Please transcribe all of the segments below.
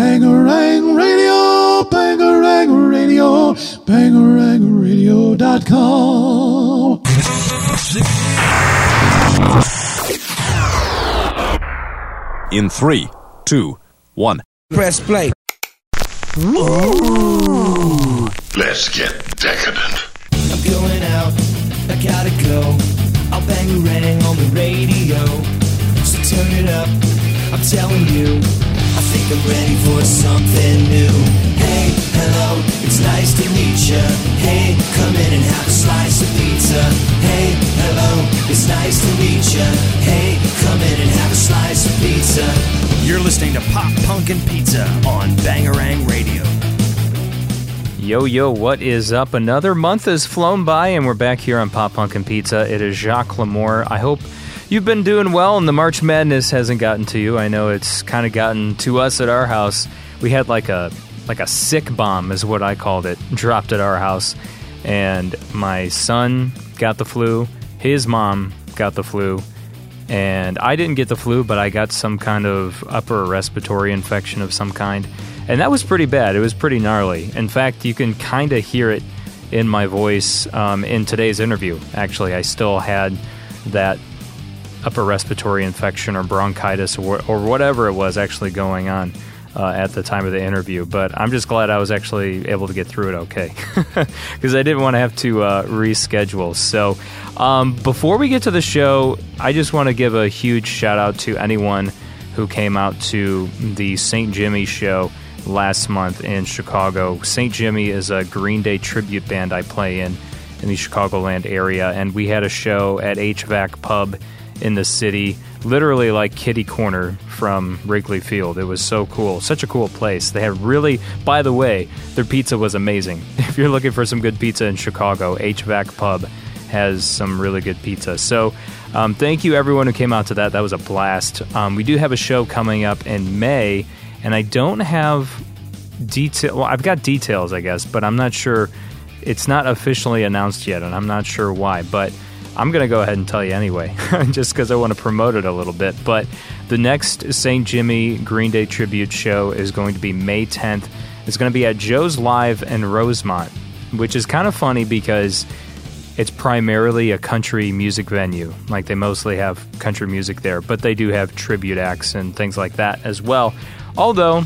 Bangarang Radio, Bangarang Radio, bangarangradio.com. In three, two, one. Press play. Ooh. Let's get decadent. I'm going out, I gotta go. I'll bang a rang on the radio. So turn it up, I'm telling you. I think I'm ready for something new. Hey, hello, it's nice to meet ya. Hey, come in and have a slice of pizza. Hey, hello, it's nice to meet ya. Hey, come in and have a slice of pizza. You're listening to Pop Punk and Pizza on Bangarang Radio. Yo, yo, what is up? Another month has flown by, and we're back here on Pop Punk and Pizza. It is Jacques Lamour. I hope you've been doing well, and the March Madness hasn't gotten to you. I know it's kind of gotten to us at our house. We had like a like a sick bomb, is what I called it, dropped at our house, and my son got the flu. His mom got the flu, and I didn't get the flu, but I got some kind of upper respiratory infection of some kind. And that was pretty bad. It was pretty gnarly. In fact, you can kind of hear it in my voice um, in today's interview. Actually, I still had that upper respiratory infection or bronchitis or, or whatever it was actually going on uh, at the time of the interview. But I'm just glad I was actually able to get through it okay because I didn't want to have to uh, reschedule. So um, before we get to the show, I just want to give a huge shout out to anyone who came out to the St. Jimmy show last month in Chicago. St. Jimmy is a Green Day tribute band I play in in the Chicagoland area, and we had a show at HVAC Pub in the city, literally like kitty corner from Wrigley Field. It was so cool, such a cool place. They had really, by the way, their pizza was amazing. If you're looking for some good pizza in Chicago, HVAC Pub has some really good pizza. So, um, thank you everyone who came out to that. That was a blast. Um, we do have a show coming up in May, and I don't have detail. Well, I've got details, I guess, but I'm not sure. It's not officially announced yet, and I'm not sure why. But I'm going to go ahead and tell you anyway, just because I want to promote it a little bit. But the next St. Jimmy Green Day tribute show is going to be May 10th. It's going to be at Joe's Live in Rosemont, which is kind of funny because it's primarily a country music venue. Like they mostly have country music there, but they do have tribute acts and things like that as well. Although,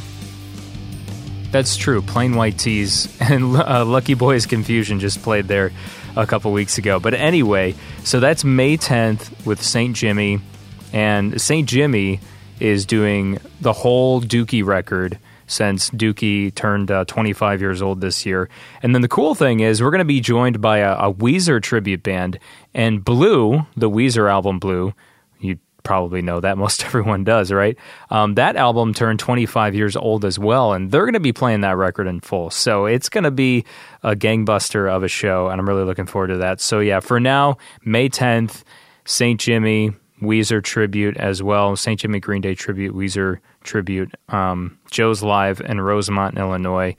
that's true. Plain White T's and uh, Lucky Boys Confusion just played there a couple weeks ago. But anyway, so that's May 10th with St. Jimmy. And St. Jimmy is doing the whole Dookie record since Dookie turned uh, 25 years old this year. And then the cool thing is, we're going to be joined by a, a Weezer tribute band. And Blue, the Weezer album Blue, you probably know that most everyone does, right? Um, that album turned 25 years old as well, and they're going to be playing that record in full. So it's going to be a gangbuster of a show, and I'm really looking forward to that. So yeah, for now, May 10th, St. Jimmy, Weezer tribute as well, St. Jimmy Green Day tribute, Weezer tribute, um, Joe's Live in Rosemont, Illinois.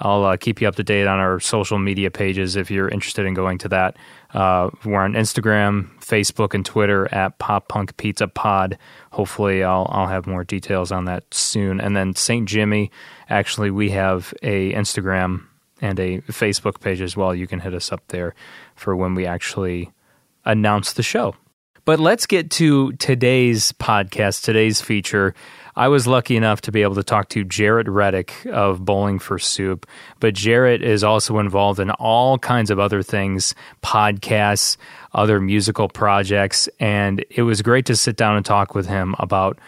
I'll uh, keep you up to date on our social media pages if you're interested in going to that. Uh, we're on Instagram, Facebook, and Twitter at Pop Punk Pizza Pod. Hopefully, I'll I'll have more details on that soon. And then St. Jimmy, actually, we have a Instagram and a Facebook page as well. You can hit us up there for when we actually announce the show. But let's get to today's podcast, today's feature. I was lucky enough to be able to talk to Jaret Reddick of Bowling for Soup, but Jaret is also involved in all kinds of other things, podcasts, other musical projects, and it was great to sit down and talk with him about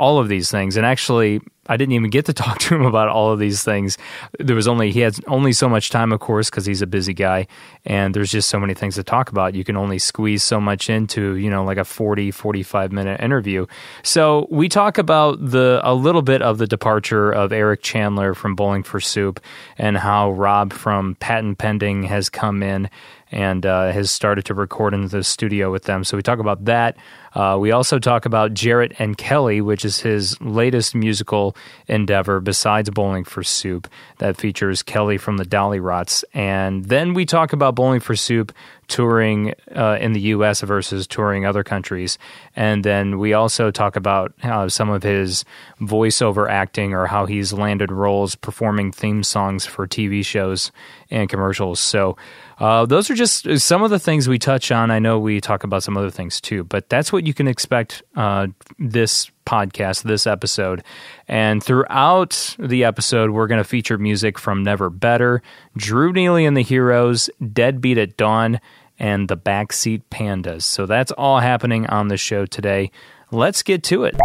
all of these things. And actually, I didn't even get to talk to him about all of these things. There was only he had only so much time, of course, because he's a busy guy, and there's just so many things to talk about. You can only squeeze so much into, you know, like a 40, 45 minute interview. So we talk about the a little bit of the departure of Eric Chandler from Bowling for Soup and how Rob from Patent Pending has come in and uh, has started to record in the studio with them. So we talk about that. Uh, we also talk about Jaret and Kelly, which is his latest musical endeavor besides Bowling for Soup that features Kelly from the Dollyrots. And then we talk about Bowling for Soup touring uh, in the U.S. versus touring other countries. And then we also talk about uh, some of his voiceover acting or how he's landed roles performing theme songs for TV shows and commercials. So uh, those are just some of the things we touch on. I know we talk about some other things too, but that's what you can expect uh, this podcast, this episode. And throughout the episode, we're going to feature music from Never Better, Drew Neely and the Heroes, Deadbeat at Dawn, and the Backseat Pandas. So that's all happening on the show today. Let's get to it.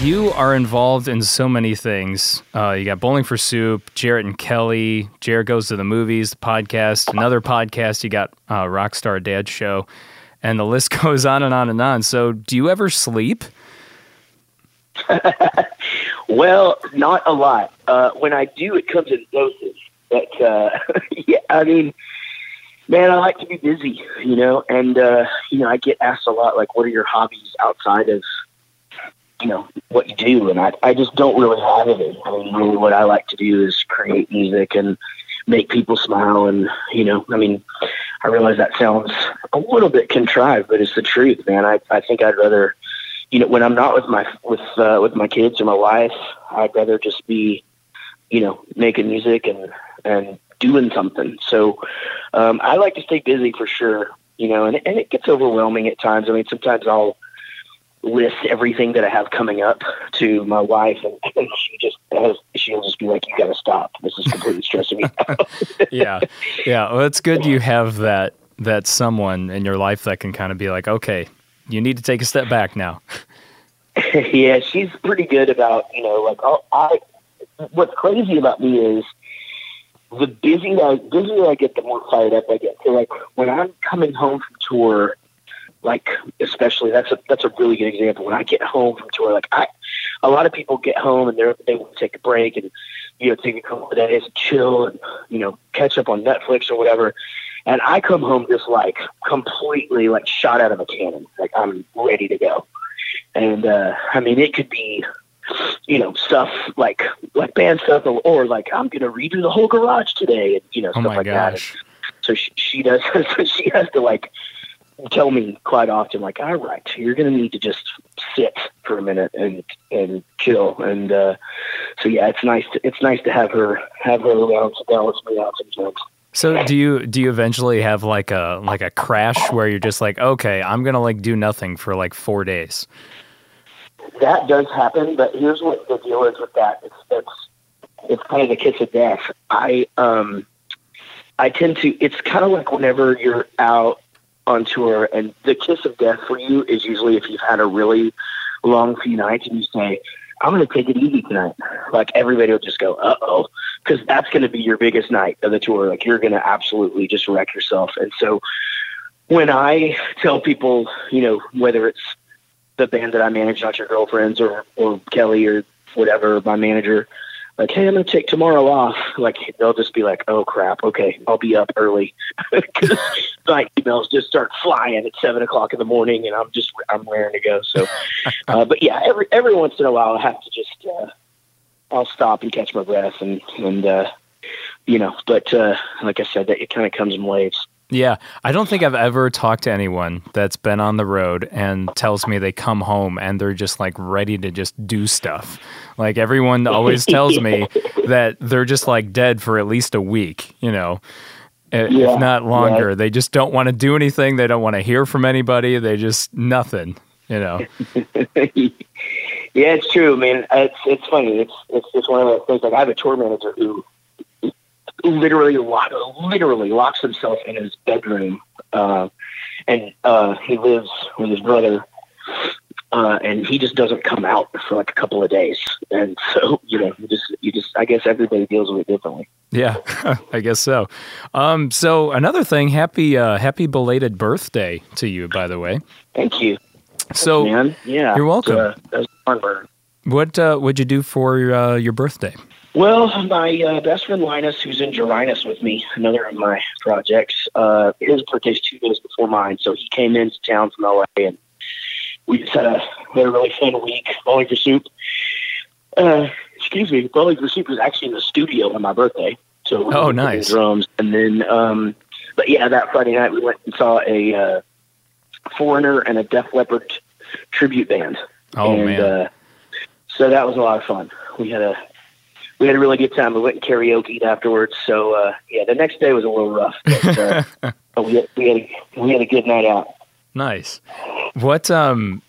You are involved in so many things. Uh, you got Bowling for Soup, Jaret and Kelly, Jaret Goes to the Movies, the podcast, another podcast. You got uh, Rockstar Dad Show, and the list goes on and on and on. So, do you ever sleep? Well, not a lot. Uh, when I do, it comes in doses. But uh, yeah, I mean, man, I like to be busy, you know, and uh, you know, I get asked a lot, like, what are your hobbies outside of, you know, what you do, and I, I just don't really have any. I mean, really, what I like to do is create music and make people smile, and you know, I mean, I realize that sounds a little bit contrived, but it's the truth, man. I I think I'd rather you know, when I'm not with my with uh, with my kids or my wife, I'd rather just be, you know, making music and and doing something. So um, I like to stay busy for sure. You know, and and it gets overwhelming at times. I mean, sometimes I'll list everything that I have coming up to my wife, and, and she just has, she'll just be like, "You got to stop. This is completely stressing me out." yeah, yeah. Well, it's good you have that that someone in your life that can kind of be like, okay, you need to take a step back now. yeah, she's pretty good about you know like oh, I. What's crazy about me is the busier I busier I get, the more fired up I get. So like when I'm coming home from tour, like especially that's a that's a really good example. When I get home from tour, like I, a lot of people get home and they're they want to take a break and you know take a couple of days, and chill, and you know catch up on Netflix or whatever. And I come home just like completely like shot out of a cannon. Like I'm ready to go. And uh I mean it could be you know, stuff like like band stuff or, or like I'm gonna redo the whole garage today and you know, Oh stuff like that. gosh. So she, she does so she has to like tell me quite often like, all right, you're gonna need to just sit for a minute and and chill and uh so yeah, it's nice to it's nice to have her have her around to balance me out sometimes. So do you do you eventually have like a like a crash where you're just like, okay, I'm gonna like do nothing for like four days? That does happen, but here's what the deal is with that. It's it's it's kind of the kiss of death. I um I tend to it's kind of like whenever you're out on tour and the kiss of death for you is usually if you've had a really long few nights and you say, I'm gonna take it easy tonight. Like everybody will just go, uh oh, because that's gonna be your biggest night of the tour. Like you're gonna absolutely just wreck yourself. And so when I tell people, you know, whether it's the band that I manage, not your girlfriends or or Kelly or whatever, my manager, like, hey, I'm gonna take tomorrow off. Like they'll just be like, oh crap, okay, I'll be up early. my emails just start flying at seven o'clock in the morning, and I'm just I'm raring to go. So, uh, but yeah, every every once in a while, I have to just uh, I'll stop and catch my breath and and uh, you know, but uh, like I said, that it kind of comes in waves. Yeah, I don't think I've ever talked to anyone that's been on the road and tells me they come home and they're just like ready to just do stuff. Like everyone always tells me that they're just like dead for at least a week, you know. i- Yeah, if not longer. yeah. They just don't want to do anything. They don't want to hear from anybody. They just nothing, you know. yeah, it's true. I mean, it's it's funny. It's it's just one of those things. Like I have a tour manager who literally lock, literally locks himself in his bedroom, uh, and uh, he lives with his brother. uh, and he just doesn't come out for like a couple of days, and so you know, you just you just I guess everybody deals with it differently. Yeah, I guess so. Um, so another thing, happy uh, happy belated birthday to you, by the way. Thank you, So man. Yeah, You're welcome. Uh, that was burner. what uh, what'd you do for uh, your birthday? Well, my uh, best friend Linus, who's in Jarinus with me, another of my projects, uh, his birthday's two days before mine, so he came into town from LA, and we just had a, had a really fun week. Bowling for Soup. Uh, excuse me, Bowling for Soup was actually in the studio on my birthday, so we Oh, nice. drums, and then, um, but yeah, that Friday night we went and saw a uh, Foreigner and a Def Leppard tribute band. Oh and, man, Uh, so that was a lot of fun. We had a we had a really good time. We went and karaoke afterwards. So uh, yeah, the next day was a little rough, but, uh, but we had, we had a, we had a good night out. nice. What um,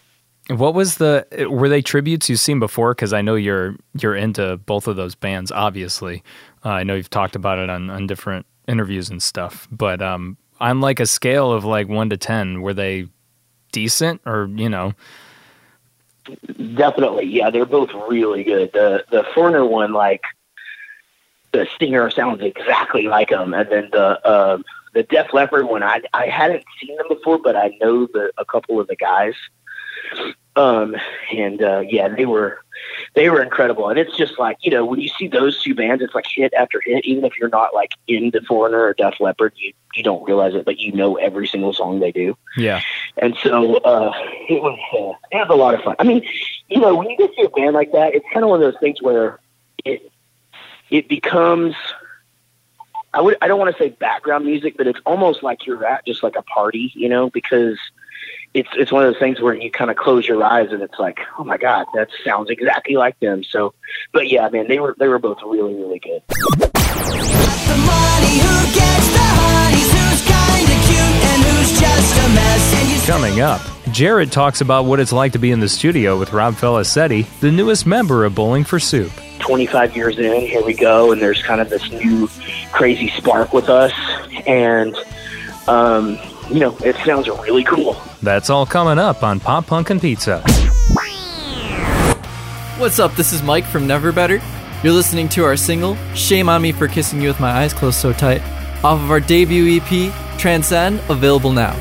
what was the were they tributes you've seen before? Because I know you're you're into both of those bands. Obviously, uh, I know you've talked about it on on different interviews and stuff. But um, on like a scale of like one to ten, were they decent or you know? Definitely, yeah, they're both really good. The the Foreigner one, like the singer sounds exactly like them, and then the um, the Def Leppard one, I I hadn't seen them before, but I know the a couple of the guys. Um, and uh, yeah, they were they were incredible, and it's just like you know when you see those two bands, it's like hit after hit. Even if you're not like into Foreigner or Def Leppard, you you don't realize it, but you know every single song they do. Yeah, And so uh, it was uh, it was a lot of fun. I mean, you know, when you get to a band like that, it's kind of one of those things where it it becomes. I would I don't want to say background music, but it's almost like you're at just like a party, you know, because it's it's one of those things where you kind of close your eyes and it's like, oh my god, that sounds exactly like them. So, but yeah, man, they were they were both really really good. The money, who gets the honeys, who's kinda cute and who's just a mess. And you coming up. Jaret talks about what it's like to be in the studio with Rob Felicetti, the newest member of Bowling for Soup. 25 years in, here we go, and there's kind of this new crazy spark with us, and um, you know, it sounds really cool. That's all coming up on Pop Punk and Pizza. What's up? This is Mike from Never Better. You're listening to our single, Shame on Me for Kissing You with My Eyes Closed So Tight, off of our debut EP, Transcend, available now.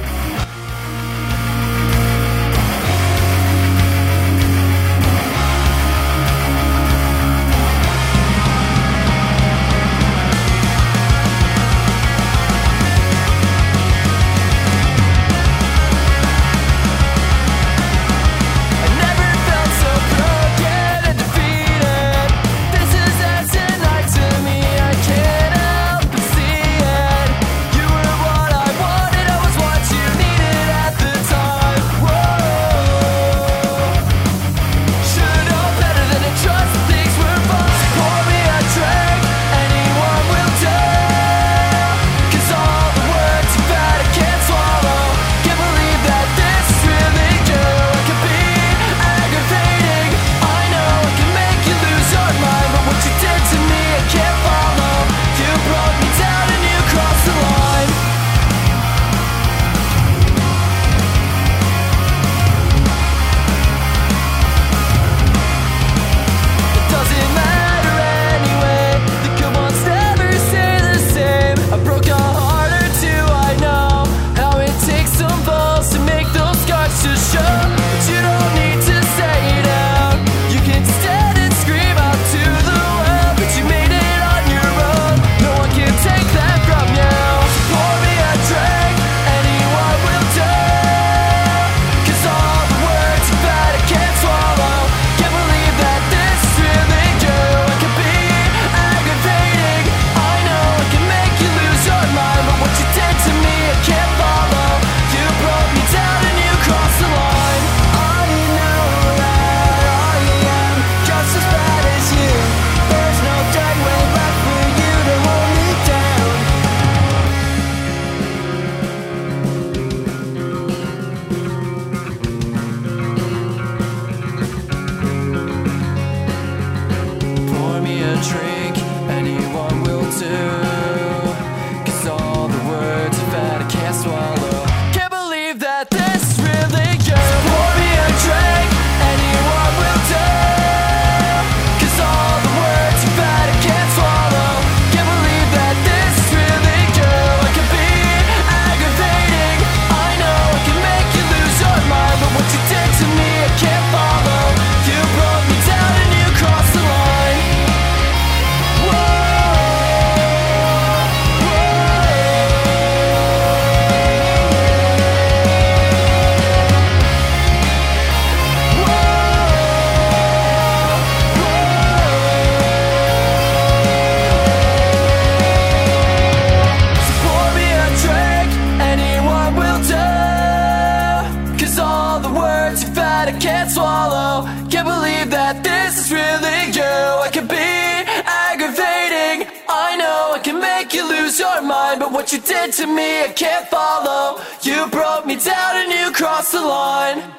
The line.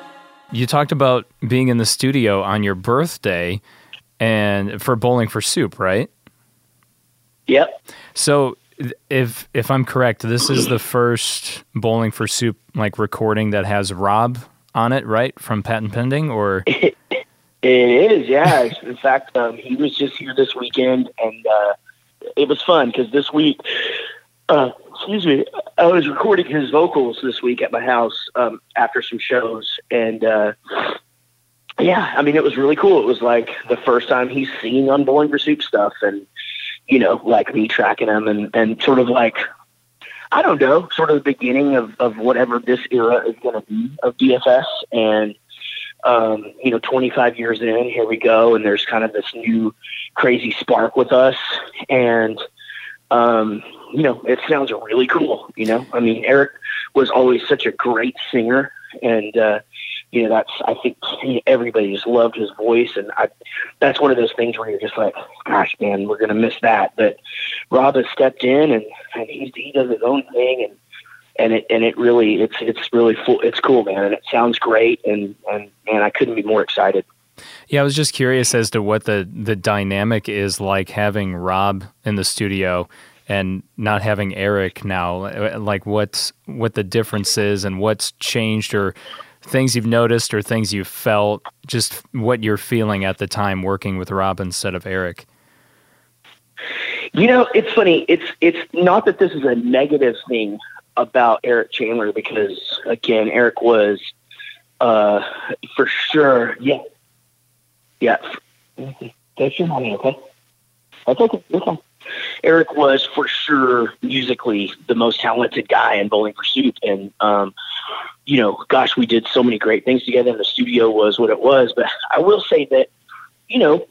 You talked about being in the studio on your birthday and for Bowling for Soup, right? Yep. So if if I'm correct, this is the first Bowling for Soup like recording that has Rob on it, right? From Patent Pending or It is, yeah. In fact, um, he was just here this weekend, and uh, it was fun because this week, uh, excuse me, I was recording his vocals this week at my house um, after some shows, and uh, yeah, I mean, it was really cool. It was like the first time he's seen on Bowling for Soup stuff, and you know, like me tracking him, and and sort of like. I don't know, sort of the beginning of, of whatever this era is going to be of BFS. And um, you know, 25 years in, here we go, and there's kind of this new crazy spark with us, and um, you know, it sounds really cool. You know, I mean, Eric was always such a great singer, and uh, you know, that's I think everybody just loved his voice, and I, that's one of those things where you're just like, gosh, man, we're gonna miss that. But Rob has stepped in, and and he he does his own thing, and and it and it really it's it's really full it's cool man and it sounds great and and man I couldn't be more excited. Yeah, I was just curious as to what the the dynamic is like having Rob in the studio and not having Eric now. Like what's what the difference is and what's changed or things you've noticed or things you've felt, just what you're feeling at the time working with Rob instead of Eric. You know, it's funny. It's it's not that this is a negative thing about Eric Chandler because again, Eric was uh, for sure. Yeah, yeah. That's your money, okay? That's okay. Okay. Eric was for sure musically the most talented guy in Bowling for Soup, and um, you know, gosh, we did so many great things together. And the studio was what it was. But I will say that, you know,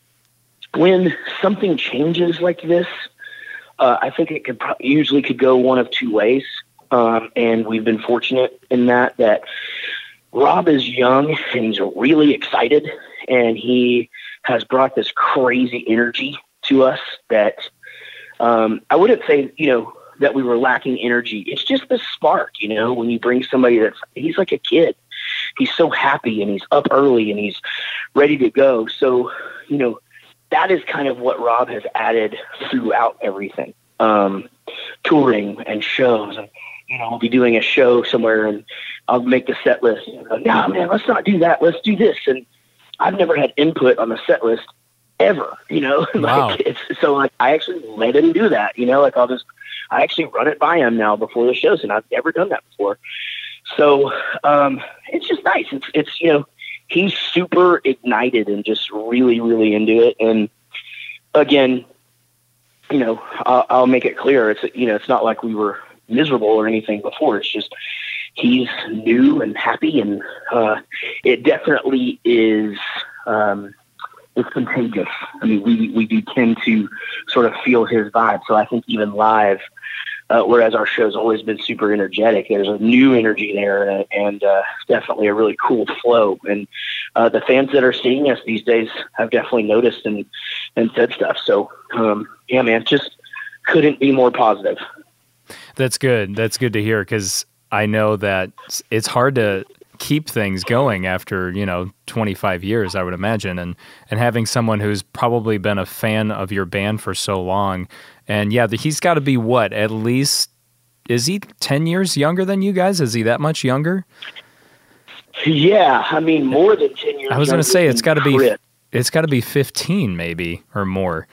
when something changes like this, uh, I think it could pro- usually could go one of two ways. Um, and we've been fortunate in that that Rob is young and he's really excited, and he has brought this crazy energy to us that um, I wouldn't say you know that we were lacking energy. It's just the spark, you know, when you bring somebody that's he's like a kid. He's so happy and he's up early and he's ready to go. So, you know, that is kind of what Rob has added throughout everything. Um, touring and shows and you know, we'll be doing a show somewhere and I'll make the set list. And man, let's not do that. Let's do this. And I've never had input on the set list ever, you know, Wow. like it's so like I actually let him do that, you know, like I'll just, I actually run it by him now before the shows and I've never done that before. So, um, it's just nice. It's, it's, you know, he's super ignited and just really, really into it. And again, you know, I'll, I'll make it clear. It's, you know, it's not like we were miserable or anything before. It's just, he's new and happy and, uh, it definitely is, um, it's contagious. I mean, we, we do tend to sort of feel his vibe. So I think even live, uh, whereas our show's always been super energetic, there's a new energy there and, and uh, definitely a really cool flow. And uh, the fans that are seeing us these days have definitely noticed and, and said stuff. So, um, yeah, man, just couldn't be more positive. That's good. That's good to hear because I know that it's hard to keep things going after you know 25 years i would imagine. And and having someone who's probably been a fan of your band for so long. And yeah he's got to be what at least is he 10 years younger than you guys? Is he that much younger? Yeah, I mean, more than 10 years. i was going to say it's got to be it's got to be 15 maybe or more.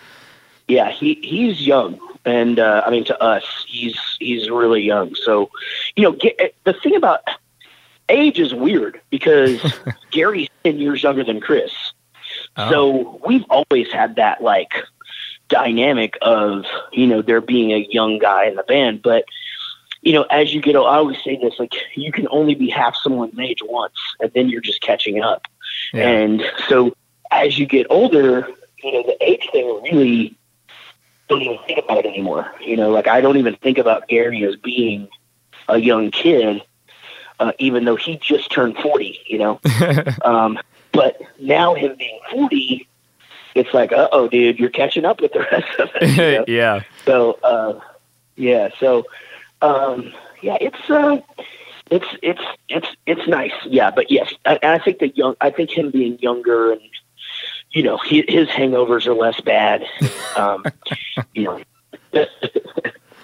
Yeah, he he's young, and uh, I mean to us, he's he's really young. So, you know, get, the thing about age is weird because Gary's ten years younger than Chris. Oh. So we've always had that like dynamic of you know there being a young guy in the band, but you know as you get old, I always say this like you can only be half someone's age once, and then you're just catching up. Yeah. And so as you get older, you know, the age thing really don't even think about it anymore. You know, like I don't even think about Gary as being a young kid, uh, even though he just turned 40, you know. um, but now him being 40, it's like, uh oh, dude, you're catching up with the rest of it. you know? yeah So, uh, yeah, so Um, yeah, it's uh, it's it's it's it's nice. Yeah, but yes, I, and I think that young. I think him being younger and you know he, his hangovers are less bad. Um, you know.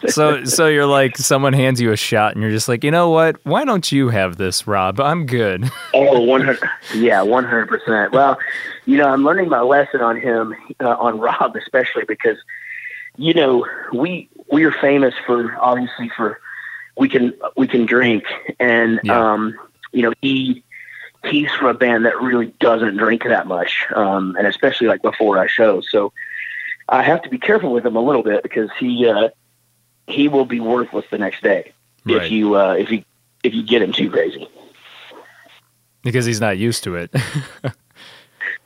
So so you're like someone hands you a shot and you're just like, "You know what? Why don't you have this, Rob? I'm good." Oh, 100 yeah, 100%. Well, you know, I'm learning my lesson on him uh, on Rob especially because you know, we we are famous for obviously for we can we can drink and Yeah. um you know, he he's from a band that really doesn't drink that much um and especially like before our show. So I have to be careful with him a little bit because he uh he will be worthless the next day Right. if you uh if you if you get him too crazy. because he's not used to it.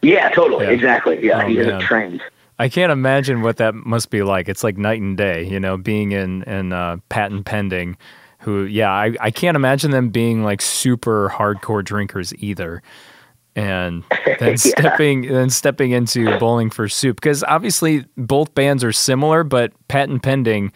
Yeah, totally. Yeah. Exactly. Yeah, Oh, he isn't trained. I can't imagine what that must be like. It's like night and day, you know, being in in uh, patent pending. Who, yeah, I, I can't imagine them being like super hardcore drinkers either. And then stepping then stepping into bowling for soup because obviously both bands are similar, but patent pending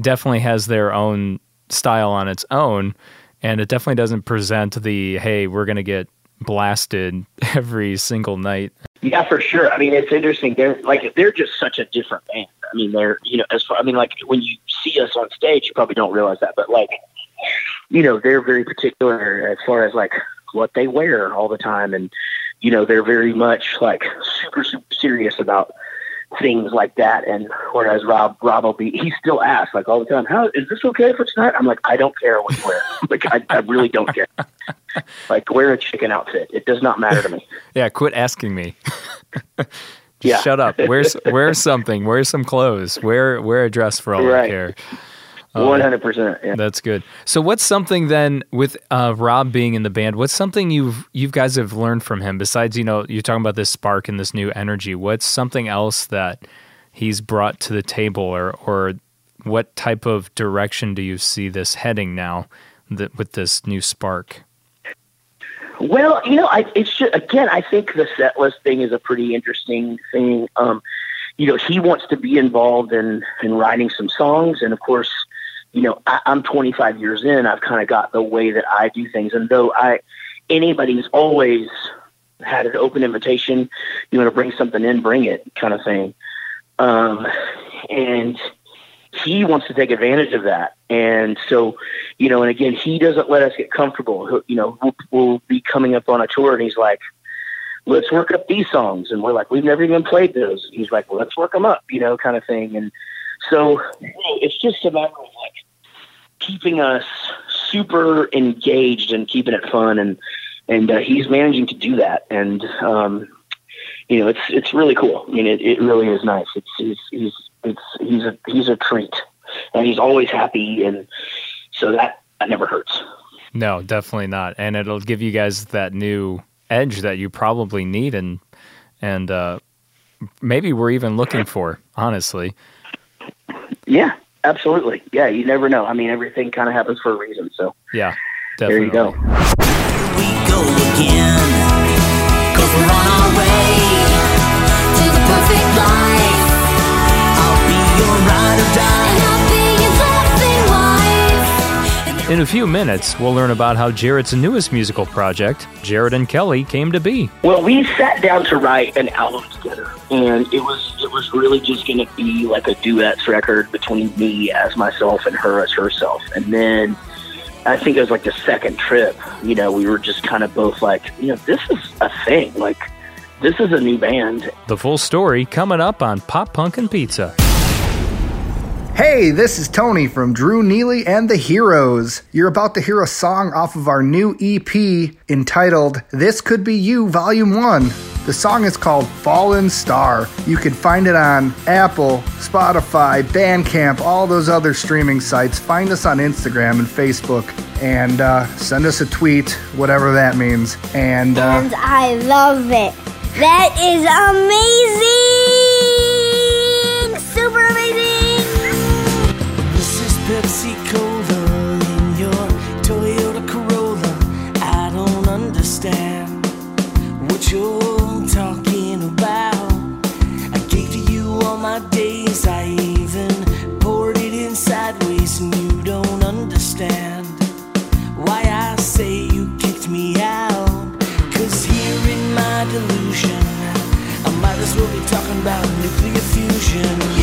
definitely has their own style on its own, and it definitely doesn't present the hey we're gonna get blasted every single night. Yeah, for sure. I mean, it's interesting. They're like they're just such a different band. I mean, they're you know as far. I mean, like when you see us on stage, you probably don't realize that, but like you know, they're very particular as far as like what they wear all the time, and you know, they're very much like super super serious about things like that. And whereas Rob Rob will be, he still asks like all the time, "How is this okay for tonight?" I'm like, I don't care what you wear. like I, I really don't care. like wear a chicken outfit. It does not matter to me. Yeah, quit asking me. Just Yeah. Shut up. Wear s- wear something. Wear some clothes. Wear wear a dress for all I Right. care. One hundred percent. That's good. So what's something then with uh, Rob being in the band? What's something you've you guys have learned from him besides you know you're talking about this spark and this new energy? What's something else that he's brought to the table, or or what type of direction do you see this heading now that with this new spark? Well, you know, I, it's just, again, I think the set list thing is a pretty interesting thing. Um, you know, he wants to be involved in, in writing some songs. And of course, you know, I, I'm 25 years in, I've kind of got the way that I do things. And though I, anybody's always had an open invitation, you want to bring something in, bring it kind of thing. Um, and he wants to take advantage of that. And so, you know, and again, he doesn't let us get comfortable. He'll, you know, we'll, we'll be coming up on a tour and he's like, let's work up these songs. And we're like, we've never even played those. He's like, well, let's work them up, you know, kind of thing. And so you know, it's just a matter of like keeping us super engaged and keeping it fun. And, and uh, he's managing to do that. And, um, you know, it's, it's really cool. I mean, it, it really is nice. It's, he's, he's, it's, he's a, he's a treat and he's always happy. And so that, that never hurts. No, definitely not. And it'll give you guys that new edge that you probably need and and uh, maybe we're even looking for, honestly. Yeah, absolutely. Yeah, you never know. I mean, everything kind of happens for a reason. So Yeah, there you go. we go again. Cause we're on our way to the perfect life. I'll be your ride or die. In a few minutes, we'll learn about how Jaret's newest musical project, Jaret and Kelly, came to be. Well, we sat down to write an album together, and it was it was really just going to be like a duets record between me as myself and her as herself. And then I think it was like the second trip. You know, we were just kind of both like, you know, this is a thing. Like, this is a new band, The full story coming up on Pop Punk and Pizza. Hey, this is Tony from Drew Neely and the Heroes. You're about to hear a song off of our new EP entitled This Could Be You Volume 1. The song is called Fallen Star. You can find it on Apple, Spotify, Bandcamp, all those other streaming sites. Find us on Instagram and Facebook and uh, send us a tweet, whatever that means. And uh, and I love it. That is amazing! Super amazing! Pepsi Cola in your Toyota Corolla. I don't understand what you're talking about. I gave to you all my days, I even poured it in sideways, and you don't understand why I say you kicked me out. Cause here in my delusion, I might as well be talking about nuclear fusion.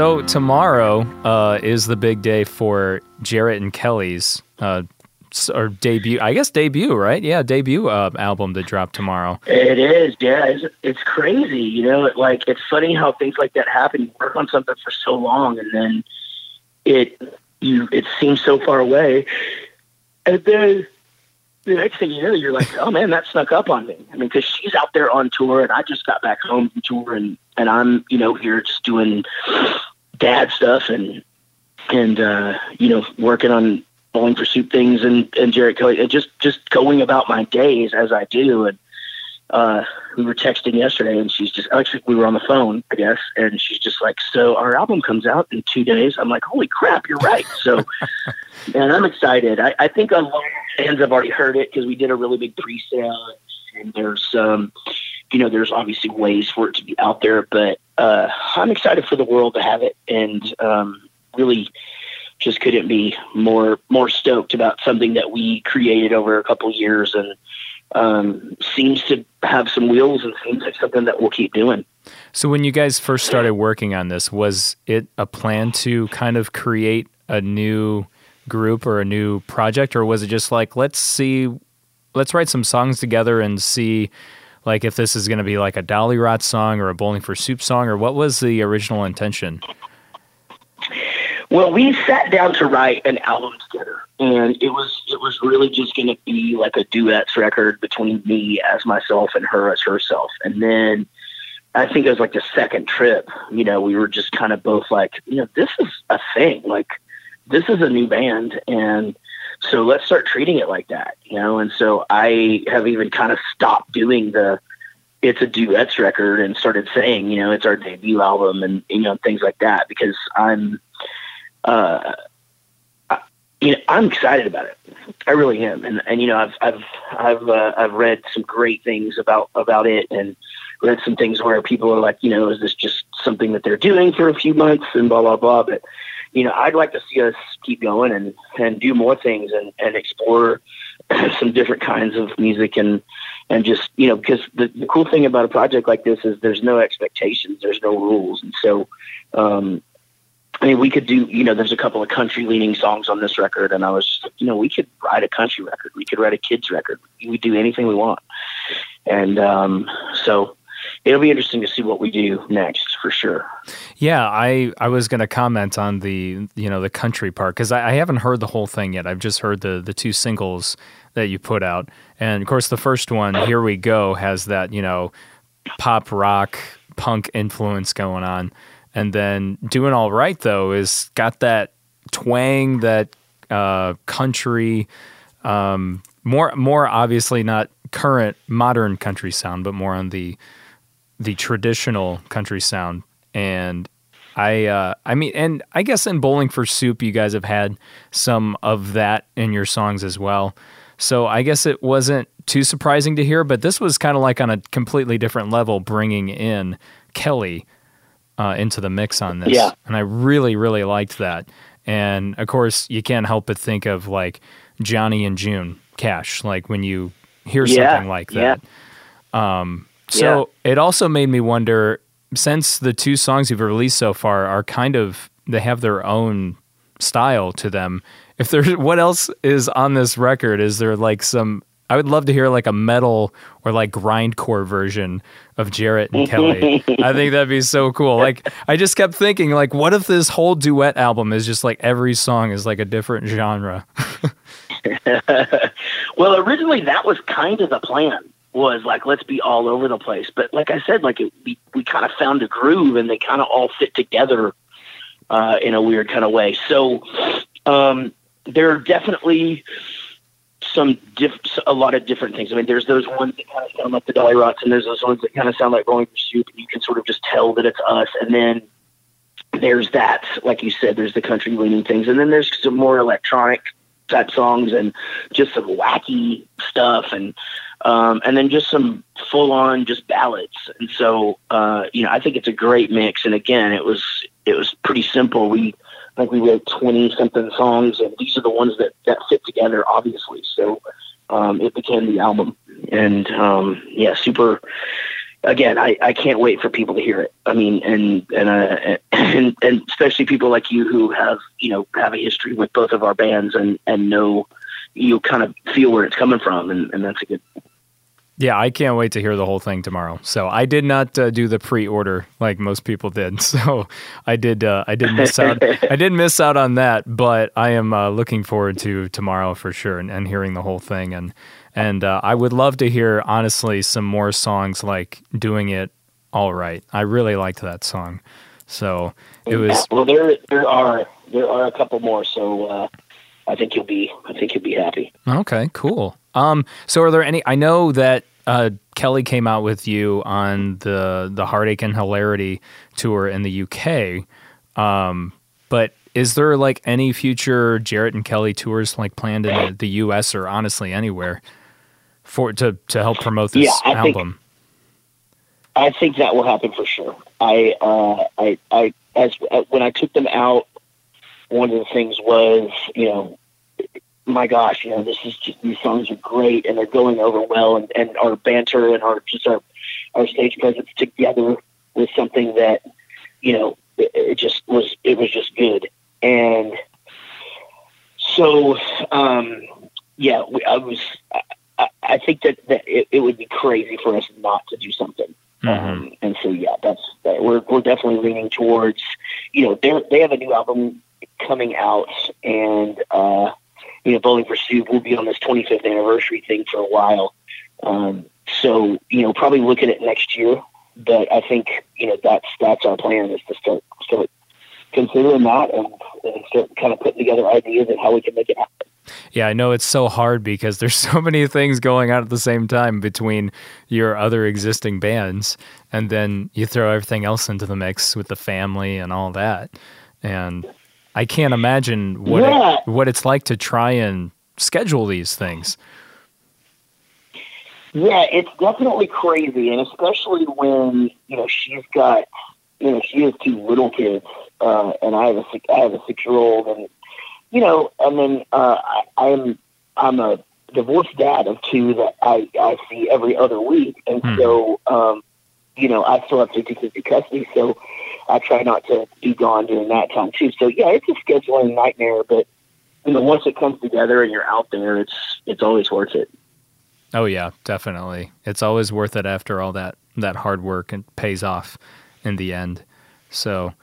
So tomorrow uh, is the big day for Jaret and Kelly's uh, or debut. I guess debut, right? Yeah, debut uh, album to drop tomorrow. It is, yeah. It's, it's crazy, you know. It, like it's funny how things like that happen. You work on something for so long, and then it you it seems so far away, and then the next thing you know, you're like, oh man, that snuck up on me. I mean, because she's out there on tour, and I just got back home from tour, and and I'm you know here just doing dad stuff and and uh, you know working on bowling for soup things and and Jaret Kelly, and just just going about my days as I do, and uh, we were texting yesterday, and she's just actually we were on the phone, I guess, and she's just like, "So our album comes out in two days." I'm like, "Holy crap, you're right!" So, and I'm excited. I, I think a lot of fans have already heard it because we did a really big pre-sale, and there's um, you know, there's obviously ways for it to be out there, but uh, I'm excited for the world to have it, and um, really just couldn't be more more stoked about something that we created over a couple years and um, seems to have some wheels and seems like something that we'll keep doing. So when you guys first started working on this, was it a plan to kind of create a new group or a new project, or was it just like let's see, let's write some songs together and see, like if this is going to be like a Dollyrots song or a Bowling for Soup song, or what was the original intention? Well, we sat down to write an album together, and it was it was really just going to be like a duets record between me as myself and her as herself. And then I think it was like the second trip. You know, we were just kind of both like, you know, this is a thing. Like, this is a new band, and so let's start treating it like that. You know, and so I have even kind of stopped doing the it's a duets record and started saying, you know, it's our debut album and you know things like that because I'm uh, I, you know, I'm excited about it. I really am, and and you know, I've I've I've uh, I've read some great things about about it, and read some things where people are like, you know, is this just something that they're doing for a few months and blah blah blah. But you know, I'd like to see us keep going and and do more things and and explore some different kinds of music and and just you know because the, the cool thing about a project like this is there's no expectations there's no rules. And so um I mean, we could do, you know, there's a couple of country leaning songs on this record, and I was, you know, we could write a country record, we could write a kids record, we do anything we want, and um, so it'll be interesting to see what we do next for sure. Yeah, I I was going to comment on the you know the country part because I, I haven't heard the whole thing yet. I've just heard the the two singles that you put out, and of course the first one, "Here We Go," has that you know pop rock punk influence going on, and then "Doing All Right" though is got that twang, that uh, country, um, more more obviously not current modern country sound, but more on the the traditional country sound. And I, uh, I mean, and I guess in Bowling for Soup, you guys have had some of that in your songs as well. So I guess it wasn't too surprising to hear, but this was kind of like on a completely different level, bringing in Kelly uh, into the mix on this. Yeah. And I really, really liked that. And of course, you can't help but think of like Johnny and June Cash, like when you hear Yeah, something like that. yeah. Um, so it also made me wonder since the two songs you've released so far are kind of they have their own style to them. If there's what else is on this record, is there like some I would love to hear like a metal or like grindcore version of Jaret and Kelly. I think that'd be so cool. Like I just kept thinking like what if this whole duet album is just like every song is like a different genre? well, originally that was kind of the plan. Was like let's be all over the place, but like I said, like it, we we kind of found a groove, and they kind of all fit together uh, in a weird kind of way. So um, there are definitely some diff- a lot of different things. I mean, there's those ones that kind of sound like the Dollyrots, and there's those ones that kind of sound like Bowling for Soup, and you can sort of just tell that it's us. And then there's that, like you said, there's the country leaning things, and then there's some more electronic songs and just some wacky stuff, and um, and then just some full on just ballads. And so, uh, you know, I think it's a great mix. And again, it was it was pretty simple. We I think we wrote twenty something songs, and these are the ones that that fit together, obviously. So um, it became the album, and um, yeah, super. Again, I, I can't wait for people to hear it. I mean, and and, uh, and and especially people like you who have you know have a history with both of our bands and and know you kind of feel where it's coming from, and, and that's a good Yeah, I can't wait to hear the whole thing tomorrow. So I did not uh, do the pre-order like most people did. So I did. Uh, I did miss out. I did miss out on that, but I am uh, looking forward to tomorrow for sure and, and hearing the whole thing. And and uh, I would love to hear honestly some more songs like "Doing It All Right." I really liked that song. So it was. well. There there are there are a couple more. So uh, I think you'll be I think you'll be happy. Okay, cool. Um, so are there any? I know that uh, Kelly came out with you on the the Heartache and Hilarity tour in the UK. Um, but is there like any future Jaret and Kelly tours like planned in the, the US or honestly anywhere for to to help promote this Yeah, I think- album? I think that will happen for sure. I, uh, I, I, as uh, when I took them out, one of the things was, you know, my gosh, you know, this is just, these songs are great and they're going over well, and, and our banter and our just our our stage presence together was something that, you know, it, it just was it was just good, and so, um, yeah, we, I was. I, I- think that, that it, it would be crazy for us not to do something. Um, and so, yeah, that's that, we're we're definitely leaning towards. You know, they they have a new album coming out, and uh, you know, Bowling for Soup will be on this 25th anniversary thing for a while. Um, so, you know, probably look at it next year. But I think you know that's that's our plan is to start start considering that and, and start kind of putting together ideas and how we can make it happen. Yeah, I know it's so hard because there's so many things going on at the same time between your other existing bands, and then you throw everything else into the mix with the family and all that. And I can't imagine what Yeah. it, what it's like to try and schedule these things. Yeah, it's definitely crazy, and especially when you know she's got you know she has two little kids, uh, and I have a six, I have a six year old, and you know, and then uh, I, I'm I'm a divorced dad of two that I I see every other week, and so um, you know I still have 50 50 custody, so I try not to be gone during that time too. So yeah, it's a scheduling nightmare, but you know, once it comes together and you're out there, it's it's always worth it. Oh yeah, definitely. It's always worth it after all that that hard work and pays off in the end. So,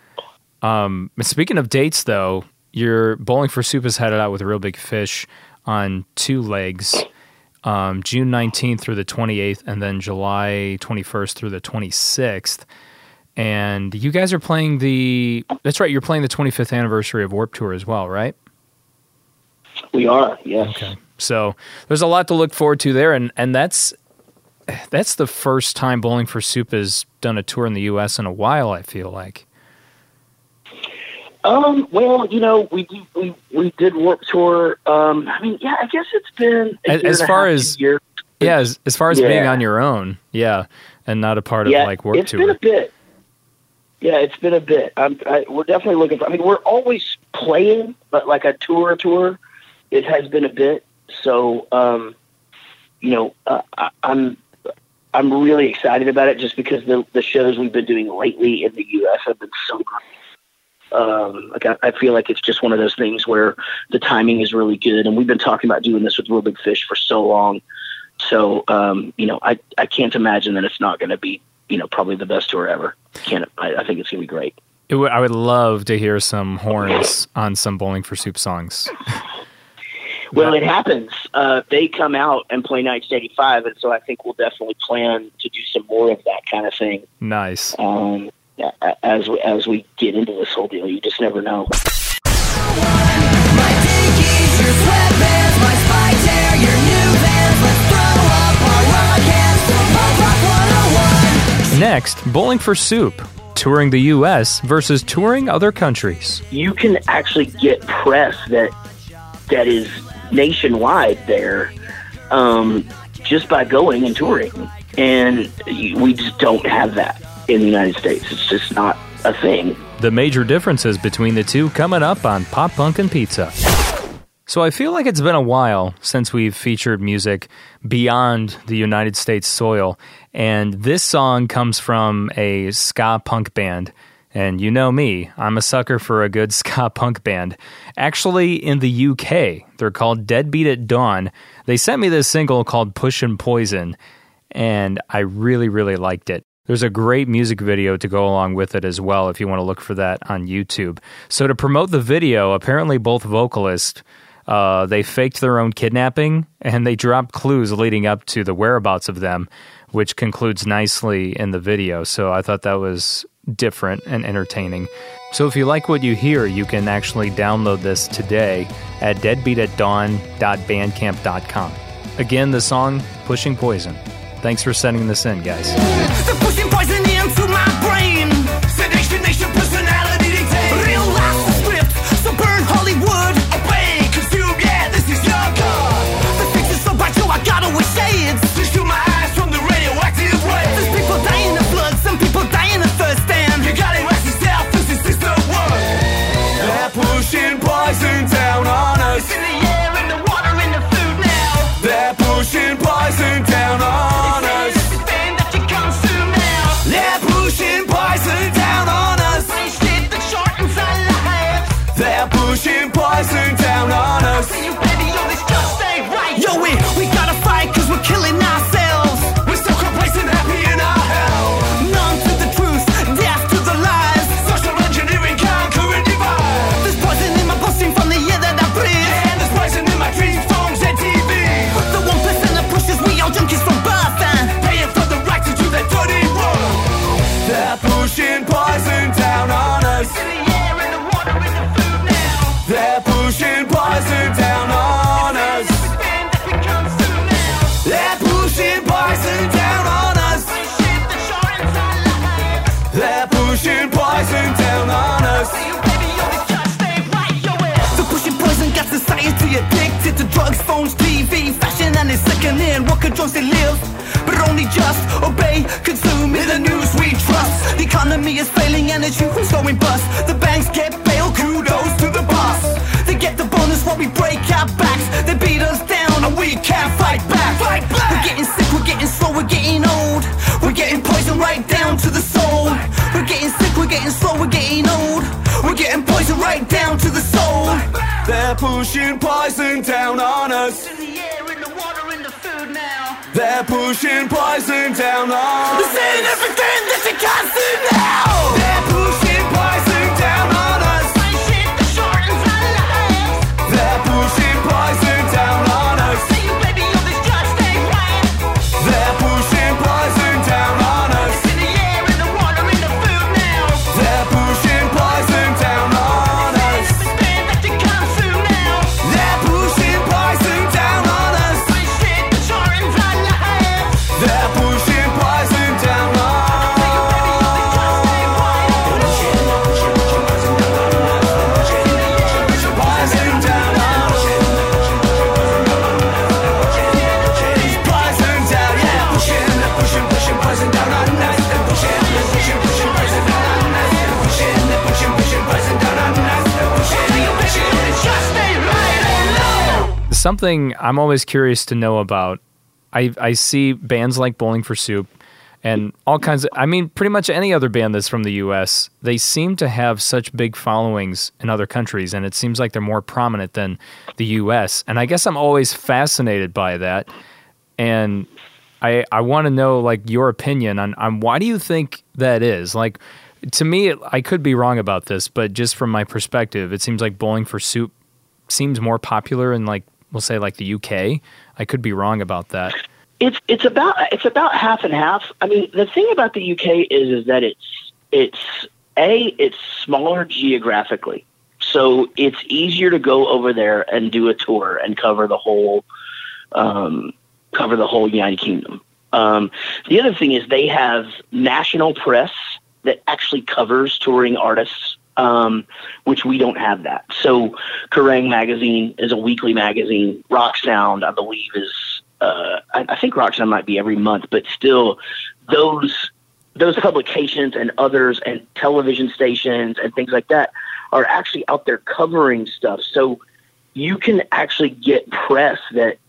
um, speaking of dates, though, your Bowling for Soup is headed out with a Real Big Fish on two legs, um, June 19th through the 28th, and then July 21st through the 26th. And you guys are playing the. That's right. You're playing the 25th anniversary of Warped Tour as well, right? We are, yes. Okay. So there's a lot to look forward to there, and and that's that's the first time Bowling for Soup has done a tour in the U.S. in a while. I feel like. Um, well, you know, we do, we we did Warped Tour. Um, I mean, yeah, I guess it's been a As, year as far as two years. yeah, as, as far as being on your own, yeah, and not a part of yeah, like Warp it's Tour. been a bit. Yeah, it's been a bit. I'm, I, we're definitely looking for. I mean, we're always playing, but like a tour, tour, it has been a bit. So, um, you know, uh, I, I'm I'm really excited about it just because the the shows we've been doing lately in the U.S. have been so great. Um, like I, I feel like it's just one of those things where the timing is really good, and we've been talking about doing this with Real Big Fish for so long. So, um, you know, I I can't imagine that it's not going to be, you know, probably the best tour ever. Can't I, I think it's going to be great. It would- I would love to hear some horns on some Bowling for Soup songs. Well, it happens. Uh, they come out and play 1985, and so I think we'll definitely plan to do some more of that kind of thing Nice. um, as we, as we get into this whole deal. You just never know. Next, Bowling for Soup, touring the U.S. versus touring other countries. You can actually get press that that is nationwide there um, just by going and touring, and we just don't have that in the United States. It's just not a thing. The major differences between the two coming up on Pop Punk and Pizza. So I feel like it's been a while since we've featured music beyond the United States soil, and this song comes from a ska punk band. And you know me, I'm a sucker for a good ska punk band. Actually, in the UK, they're called Deadbeat at Dawn. They sent me this single called Pushing Poison, and I really, really liked it. There's a great music video to go along with it as well if you want to look for that on YouTube. So to promote the video, apparently both vocalists uh, they faked their own kidnapping and they dropped clues leading up to the whereabouts of them, which concludes nicely in the video. So I thought that was different and entertaining. So if you like what you hear, you can actually download this today at deadbeatatdawn.bandcamp.com. Again, the song Pushing Poison. Thanks for sending this in, guys. Phones, TV, fashion, and it's second in what controls they live. But only just obey, consume in the news we trust. The economy is failing and it's you who's going bust. The banks get bailed, kudos to the boss. They get the bonus while we break our backs. They beat us down and we can't fight back. Fight back. We're getting sick, we're getting slow, we're getting old. We're getting poison right down to the soul. We're getting sick, we're getting slow, we're getting old. We're getting poisoned right down to the soul. They're pushing poison down on us. They're pushing poison down on us. They're saying everything that you can't see now. Something I'm always curious to know about. I I see bands like Bowling for Soup and all kinds of I mean pretty much any other band that's from the US, they seem to have such big followings in other countries and it seems like they're more prominent than the US. And I guess I'm always fascinated by that. And I I want to know like your opinion on on why do you think that is? Like to me I could be wrong about this, but just from my perspective, it seems like Bowling for Soup seems more popular in like we'll say like the UK. I could be wrong about that. It's it's about it's about half and half. I mean, the thing about the UK is is that it's it's a it's smaller geographically, so it's easier to go over there and do a tour and cover the whole um, cover the whole United Kingdom. Um, the other thing is they have national press that actually covers touring artists, um, which we don't have that. So Kerrang! magazine is a weekly magazine. Rock Sound, I believe, is uh, I, I think Rock Sound might be every month, but still, those those publications and others and television stations and things like that are actually out there covering stuff. So you can actually get press that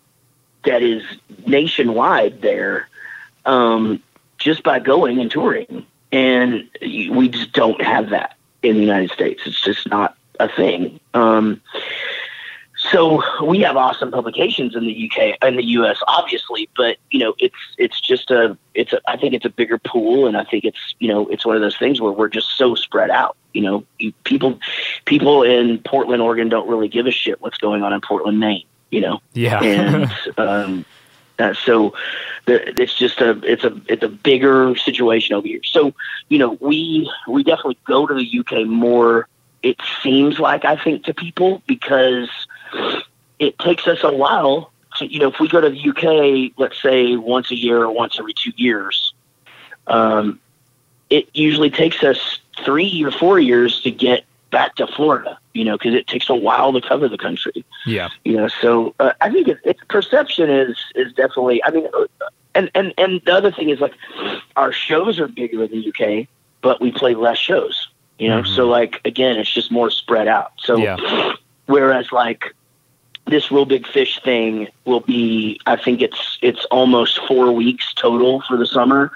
that is nationwide there um, just by going and touring. And we just don't have that in the United States. It's just not a thing. Um, so we have awesome publications in the UK in the US, obviously, but you know, it's it's just a it's a I think it's a bigger pool, and I think it's you know it's one of those things where we're just so spread out. You know, you, people people in Portland, Oregon, don't really give a shit what's going on in Portland, Maine. You know, Yeah. and um, so the, it's just a it's a it's a bigger situation over here. So you know we we definitely go to the UK more. It seems like I think to people because it takes us a while. To, you know, if we go to the UK, let's say once a year or once every two years, um, it usually takes us three or four years to get back to Florida. You know, because it takes a while to cover the country Yeah. you know so uh, i think it, it's perception is is definitely i mean uh, and and and the other thing is like our shows are bigger in the uk but we play less shows you know so like again it's just more spread out so Yeah. whereas like this real big fish thing will be i think it's it's almost four weeks total for the summer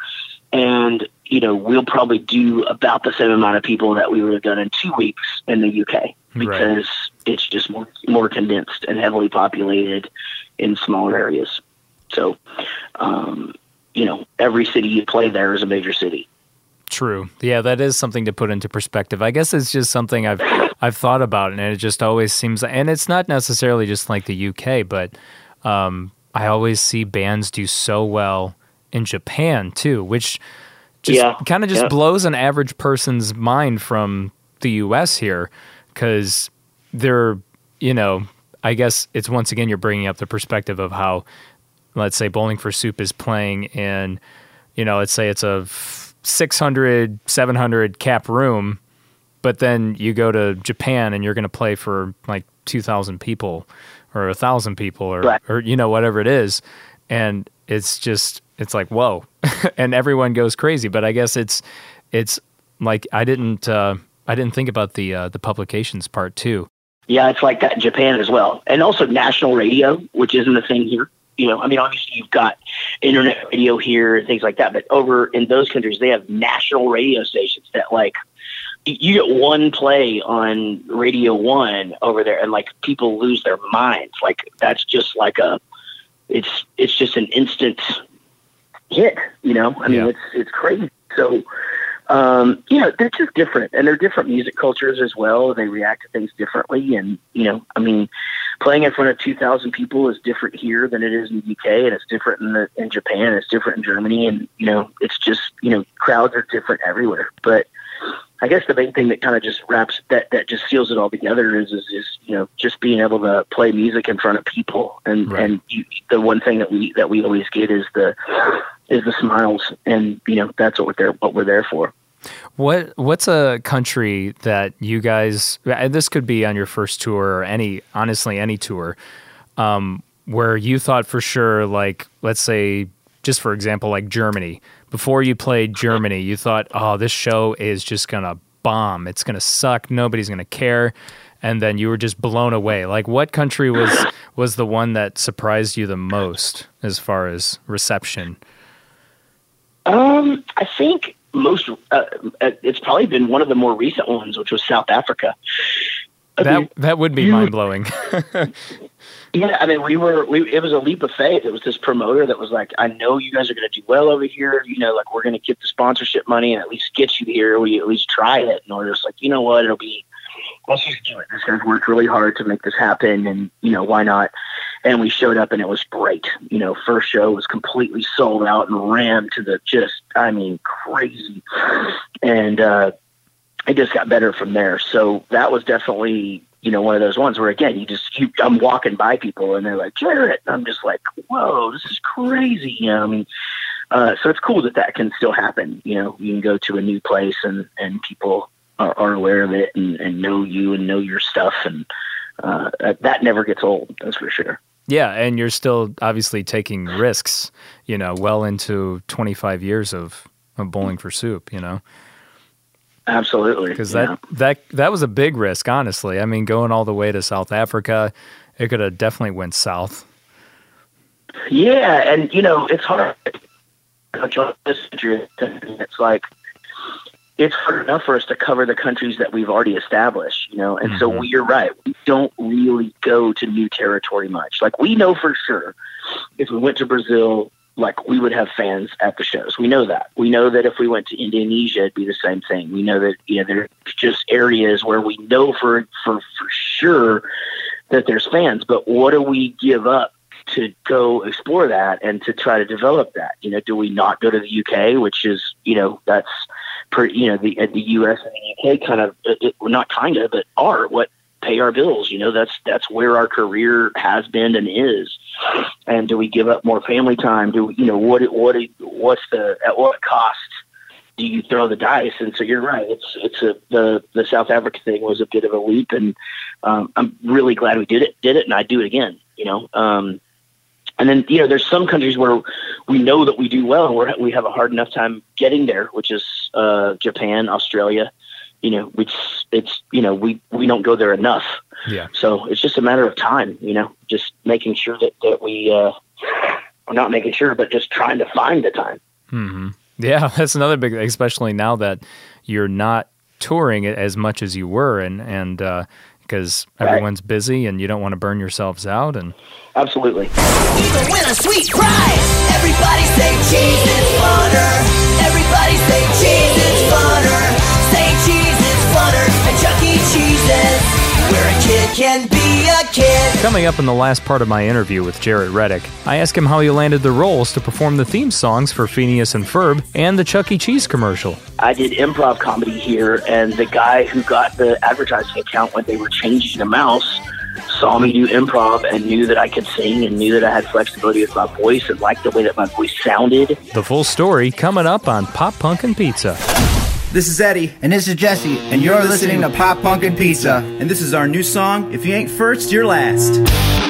and you know we'll probably do about the same amount of people that we would have done in two weeks in the uk because it's just more more condensed and heavily populated in smaller areas so um, you know every city you play there is a major city True. Yeah, that is something to put into perspective. I guess it's just something I've I've thought about, and it just always seems. And it's not necessarily just like the UK, but um, I always see bands do so well in Japan too, which just Yeah, kind of just yeah. blows an average person's mind from the US here, because they're you know I guess it's once again you're bringing up the perspective of how let's say Bowling for Soup is playing in you know let's say it's a 600 700 cap room but then you go to Japan and you're going to play for like 2000 people or 1000 people or Right. or you know whatever it is and it's just it's like whoa and everyone goes crazy but I guess it's it's like I didn't uh I didn't think about the uh, the publications part too Yeah, it's like that in Japan as well. And also national radio, which isn't a thing here. You know, I mean, obviously you've got internet radio here and things like that, but over in those countries, they have national radio stations that like you get one play on Radio One over there, and like people lose their minds. Like that's just like a, it's it's just an instant hit. You know, I mean, Yeah. it's it's crazy. So, um, you know, they're just different, and they're different music cultures as well. They react to things differently, and you know, I mean, playing in front of two thousand people is different here than it is in the UK, and it's different in the in Japan, and it's different in Germany, and you know, it's just you know, crowds are different everywhere. But I guess the main thing that kind of just wraps that that just seals it all together is is, is you know just being able to play music in front of people, and Right. and you, the one thing that we that we always get is the is the smiles, and you know that's what we're there what we're there for. What what's a country that you guys? and This could be on your first tour or any, honestly, any tour, um, where you thought for sure, like let's say, just for example, like Germany. Before you played Germany, you thought, oh, this show is just gonna bomb. It's gonna suck. Nobody's gonna care. And then you were just blown away. Like, what country was was the one that surprised you the most as far as reception? Um, I think most uh, uh, it's probably been one of the more recent ones, which was South Africa. I That mean, that would be mind blowing. Yeah, I mean, we were. We, it was a leap of faith. It was this promoter that was like, "I know you guys are going to do well over here. You know, like we're going to get the sponsorship money and at least get you here. We at least try it." And we're just like, you know what? It'll be. Let's just do it. This guy's worked really hard to make this happen, and you know why not? And we showed up, and it was great. You know, first show was completely sold out and rammed to the just. I mean, crazy. And uh, it just got better from there. So that was definitely, you know, one of those ones where again, you just, you, I'm walking by people and they're like, Jaret. And I'm just like, whoa, this is crazy. You know, I mean, uh, so it's cool that that can still happen. You know, you can go to a new place and, and people are, are aware of it and, and know you and know your stuff. And, uh, that- never gets old. That's for sure. Yeah, and you're still obviously taking risks, you know, well into 25 years of, of bowling for soup, you know. Absolutely. Because Yeah. that, that that was a big risk, honestly. I mean, going all the way to South Africa, it could have definitely went south. Yeah, and you know it's hard. It's like it's hard enough for us to cover the countries that we've already established, you know. And so Mhm. we, you're right. We don't really go to new territory much. Like we know for sure, if we went to Brazil, like we would have fans at the shows. We know that. We know that if we went to Indonesia, it'd be the same thing. We know that you know there's just areas where we know for for for sure that there's fans. But what do we give up to go explore that and to try to develop that? You know, do we not go to the UK, which is you know that's per you know the uh, the US and the UK kind of it, it, not kind of but are what pay our bills. You know, that's that's where our career has been and is. And do we give up more family time? Do you know what what what's the at what cost? Do you throw the dice? And so you're right. It's it's a the the South Africa thing was a bit of a leap, and um, I'm really glad we did it. Did it, and I'd do it again. You know, um, and then you know, there's some countries where we know that we do well, and we're, we have a hard enough time getting there, which is uh, Japan, Australia. You know, it's it's you know we we don't go there enough. Yeah. So it's just a matter of time, you know, just making sure that, that we, uh, or not making sure, but just trying to find the time. Mm-hmm. Yeah, that's another big, especially now that you're not touring it as much as you were, and and because Right. everyone's busy and you don't want to burn yourselves out, and Absolutely. Even when a sweet fries, everybody say cheese is funner. Everybody say cheese is funner. Chuck E. Where a kid can be a kid. Coming up in the last part of my interview with Jaret Reddick, I ask him how he landed the roles to perform the theme songs for Phineas and Ferb and the Chuck E. Cheese commercial. I did improv comedy here, and the guy who got the advertising account when they were changing the mouse saw me do improv and knew that I could sing and knew that I had flexibility with my voice and liked the way that my voice sounded. The full story coming up on Pop Punk and Pizza. This is Eddie. And this is Jesse. And you're listening to Pop Punk and Pizza. And this is our new song, If You Ain't First, You're Last.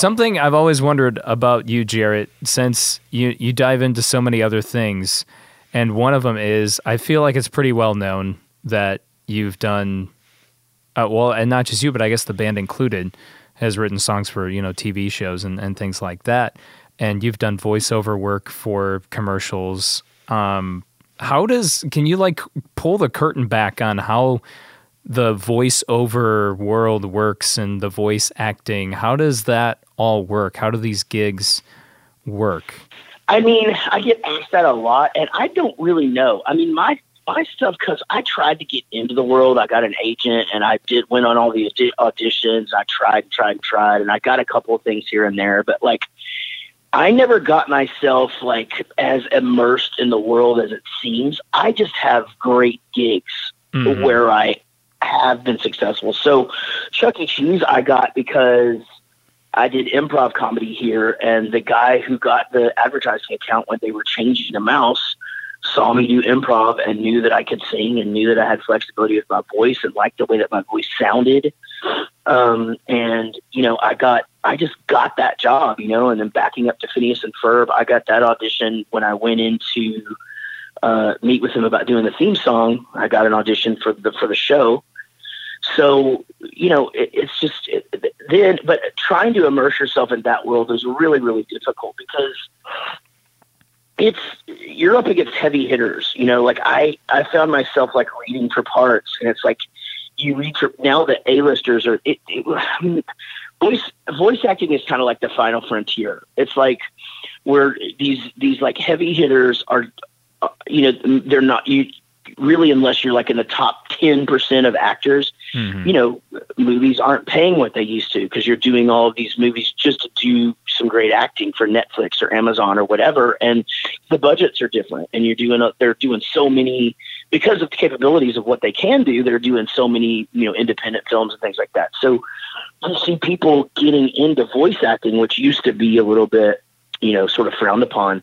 Something I've always wondered about you, Jaret, since you you dive into so many other things, and one of them is I feel like it's pretty well known that you've done, uh, well, and not just you, but I guess the band included has written songs for you know TV shows and, and things like that, and you've done voiceover work for commercials. Um, how does can you like pull the curtain back on how the voiceover world works and the voice acting? How does that all work? How do these gigs work? I mean, I get asked that a lot, and I don't really know. I mean, my my stuff because I tried to get into the world. I got an agent, and I did went on all the audi- auditions. I tried, and tried, and tried, and I got a couple of things here and there. But like, I never got myself like as immersed in the world as it seems. I just have great gigs Mhm. where I have been successful. So, Chuck E. Cheese, I got because I did improv comedy here, and the guy who got the advertising account when they were changing the mouse saw me do improv and knew that I could sing and knew that I had flexibility with my voice and liked the way that my voice sounded. Um, and you know, I got, I just got that job, you know, and then backing up to Phineas and Ferb, I got that audition when I went into uh, meet with him about doing the theme song. I got an audition for the for the show. So you know, it, it's just it, then, but trying to immerse yourself in that world is really really difficult because it's you're up against heavy hitters. You know, like I I found myself like reading for parts, and it's like you read for now that A-listers are. It, it, voice voice acting is kind of like the final frontier. It's like where these these like heavy hitters are, uh, you know, they're not you really unless you're like in the top ten percent of actors. Mm-hmm. You know, movies aren't paying what they used to because you're doing all of these movies just to do some great acting for Netflix or Amazon or whatever, and the budgets are different. And you're doing a, they're doing so many because of the capabilities of what they can do. They're doing so many you know independent films and things like that. So you see people getting into voice acting, which used to be a little bit you know sort of frowned upon.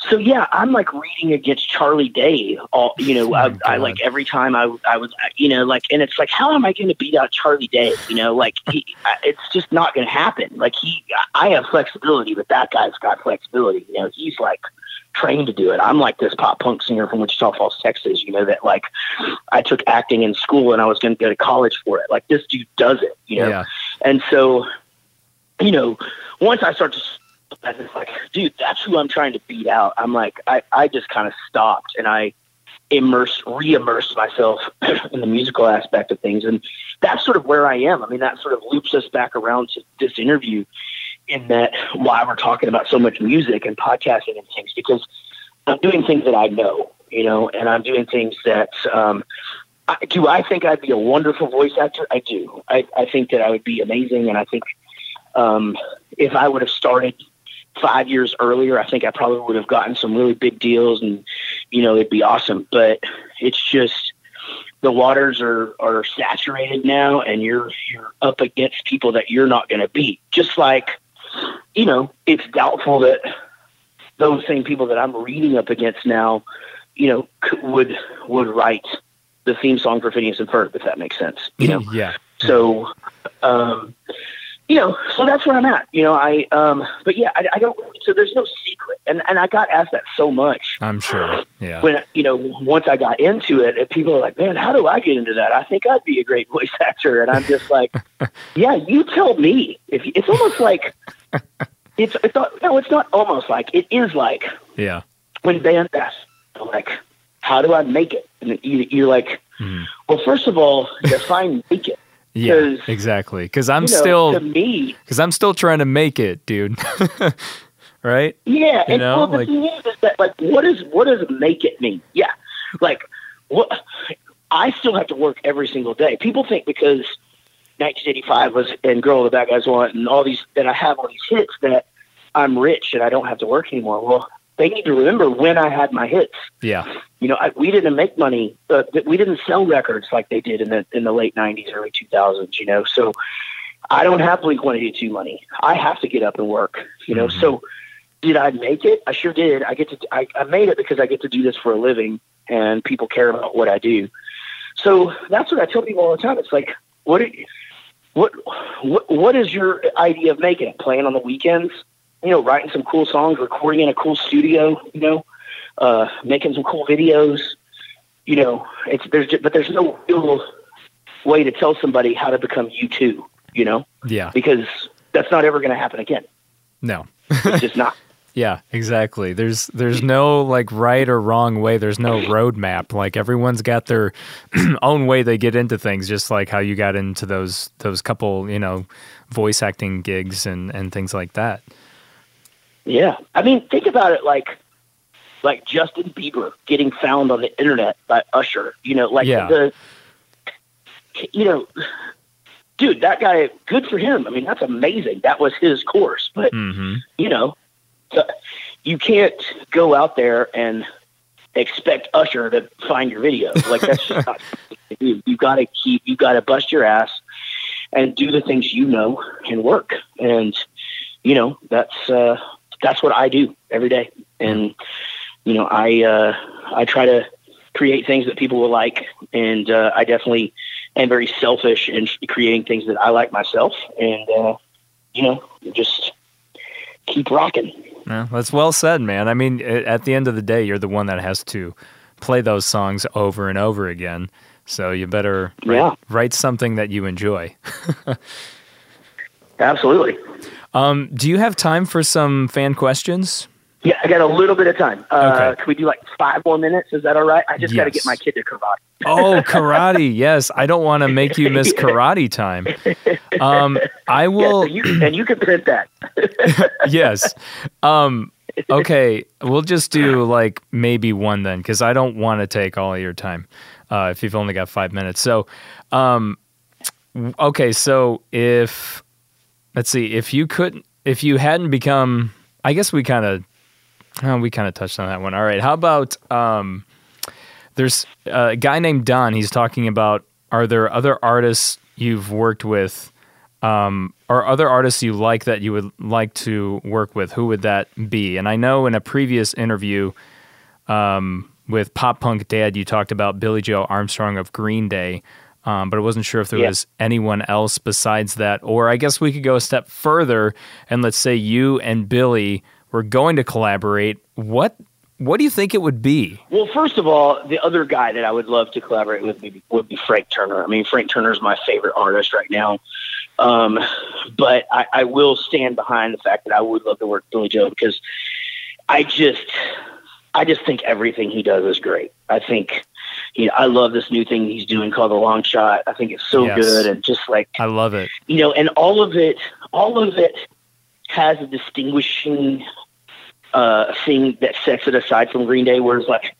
So yeah, I'm like reading against Charlie Day. All you know, oh I, I like every time I I was you know like, and it's like, how am I going to beat out Charlie Day? You know, like he, it's just not going to happen. Like he, I have flexibility, but that guy's got flexibility. You know, he's like trained to do it. I'm like this pop punk singer from Wichita Falls, Texas. You know that like I took acting in school and I was going to go to college for it. Like this dude does it. You know, Yeah. and so you know, once I start to, I was like, dude, that's who I'm trying to beat out. I'm like, I, I just kind of stopped and I immerse, re-immersed myself in the musical aspect of things. And that's sort of where I am. I mean, that sort of loops us back around to this interview in that why we're talking about so much music and podcasting and things, because I'm doing things that I know, you know, and I'm doing things that, um, I, do I think I'd be a wonderful voice actor? I do. I, I think that I would be amazing. And I think um, if I would have started five years earlier, I think I probably would have gotten some really big deals and, you know, it'd be awesome. But it's just the waters are, are saturated now and you're, you're up against people that you're not going to beat. Just like, you know, it's doubtful that those same people that I'm reading up against now, you know, would, would write the theme song for Phineas and Ferb, if that makes sense, you know? yeah. So, um, you know, so that's where I'm at. You know, I, um, but yeah, I, I don't. So there's no secret, and and I got asked that so much I'm sure. Yeah. when you know once I got into it, and people are like, "Man, how do I get into that? I think I'd be a great voice actor." And I'm just like, "Yeah, you tell me." If you, it's almost like it's it's not, no, it's not almost like it is like Yeah. when bands ask, like, "How do I make it?" And you, you're like, "Well, first of all, define make it." Yeah. 'Cause, Exactly. Because I'm you know, still me, because I'm still trying to make it, dude. right? Yeah, You and know, well, the like- thing is, is that like, what is what does make it mean? Yeah, like what? I still have to work every single day. People think because 1985 was and Girl the Bad Guys Want and all these that I have all these hits that I'm rich and I don't have to work anymore. Well, they need to remember when I had my hits. Yeah. You know, I, we didn't make money. Uh, we didn't sell records like they did in the in the late '90s, early 2000s. You know, so I don't have Blink 182 money. I have to get up and work. You know, so did I make it? I sure did. I get to. I, I made it because I get to do this for a living, and people care about what I do. So that's what I tell people all the time. It's like, what? Are you, what what what is your idea of making it? Playing on the weekends, you know, writing some cool songs, recording in a cool studio, you know, uh, making some cool videos. You know, it's there's just, but there's no real way to tell somebody how to become you too. You know, Yeah. because that's not ever going to happen again. No. It's just not. Yeah, exactly. There's there's no like right or wrong way. There's no roadmap. Like everyone's got their own way they get into things, just like how you got into those those couple, you know, voice acting gigs and and things like that. Yeah, I mean, think about it like like Justin Bieber getting found on the internet by Usher. You know, like Yeah. the you know, dude, that guy, good for him. I mean, that's amazing. That was his course, but Mm-hmm. you know, you can't go out there and expect Usher to find your video. Like that's just not. You, you got to keep. You got to bust your ass and do the things you know and work. And you know that's uh, that's what I do every day. And you know I uh, I try to create things that people will like, and uh, I definitely am very selfish in creating things that I like myself. And uh, you know just keep rocking. Yeah, that's well said, man. I mean, at the end of the day, you're the one that has to play those songs over and over again. So you better write, Yeah. write something that you enjoy. Absolutely. Um, do you have time for some fan questions? Yeah, I got a little bit of time. Uh, Okay. Can we do like five more minutes? Is that all right? I just got to get my kid to karate. Oh, karate. Yes. I don't want to make you miss karate time. Um, I Yeah, will. so you, and you can print that. yes. Um, okay. We'll just do like maybe one then, because I don't want to take all your time uh, if you've only got five minutes. So, um, okay. So if, let's see, if you couldn't, if you hadn't become, I guess we kind of, oh, we kind of touched on that one. All right. How about, um, there's a guy named Don. He's talking about are there other artists you've worked with, um, or other artists you like that you would like to work with? Who would that be? And I know in a previous interview um, with Pop Punk Dad, you talked about Billie Joe Armstrong of Green Day, um, but I wasn't sure if there Yeah. was anyone else besides that. Or I guess we could go a step further and let's say you and Billie were going to collaborate. What what do you think it would be? Well, first of all, the other guy that I would love to collaborate with would be, would be Frank Turner. I mean, Frank Turner is my favorite artist right now. Um, but I, I will stand behind the fact that I would love to work with Billie Joe because I just, I just think everything he does is great. I think, you know, I love this new thing he's doing called the Longshot. I think it's so Yes. good and just like I love it. you know, and all of it, all of it has a distinguishing uh, thing that sets it aside from Green Day. Whereas, like,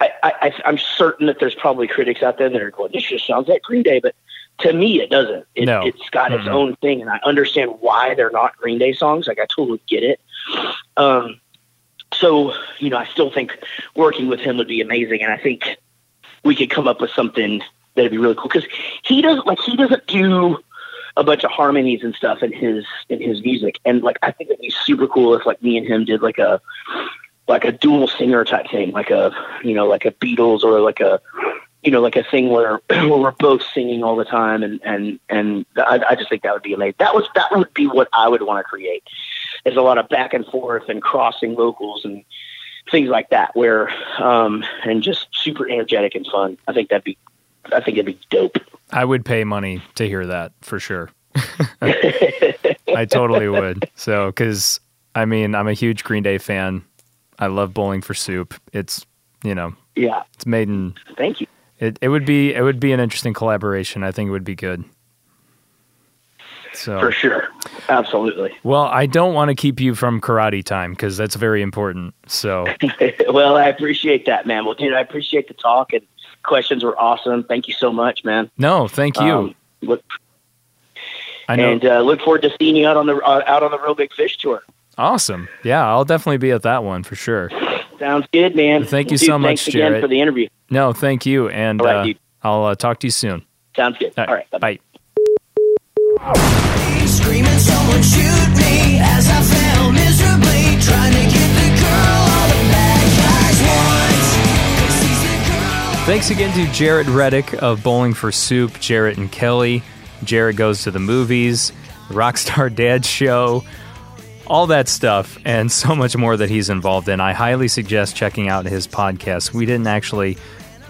I, I, I'm certain that there's probably critics out there that are going, "This just sounds like Green Day," but to me, it doesn't. It, No. It's got its Mhm. own thing, and I understand why they're not Green Day songs. Like, I totally get it. Um, so, you know, I still think working with him would be amazing, and I think we could come up with something that'd be really cool because he doesn't like he doesn't do a bunch of harmonies and stuff in his in his music, and like I think it'd be super cool if like me and him did like a like a dual singer type thing, like a you know like a Beatles or like a you know like a thing where where we're both singing all the time, and and and I, I just think that would be amazing. That was that would be what I would want to create. There's a lot of back and forth and crossing vocals and things like that, where um and just super energetic and fun. I think that'd be I think it'd be dope. I would pay money to hear that for sure. I totally would. So, because I mean, I'm a huge Green Day fan. I love Bowling for Soup. It's you know, Yeah. it's made in. Thank you. It it would be it would be an interesting collaboration. I think it would be good. So For sure. Absolutely. well, I don't want to keep you from karate time because that's very important. So well, I appreciate that, man. Well, dude, I appreciate the talk and questions were awesome. Thank you so much, man. no, thank you. Um, look, I know. and uh, look forward to seeing you out on the uh, out on the Real Big Fish tour. awesome. Yeah, I'll definitely be at that one for sure. Sounds good, man. Thank you Dude, so much, thanks again Jaret. for the interview. No, thank you, and All right, uh. I'll uh, talk to you soon. Sounds good. All right. Bye. Thanks again to Jaret Reddick of Bowling for Soup, Jaret and Kelly. Jaret Goes to the Movies, Rockstar Dad Show, all that stuff, and so much more that he's involved in. I highly suggest checking out his podcast. We didn't actually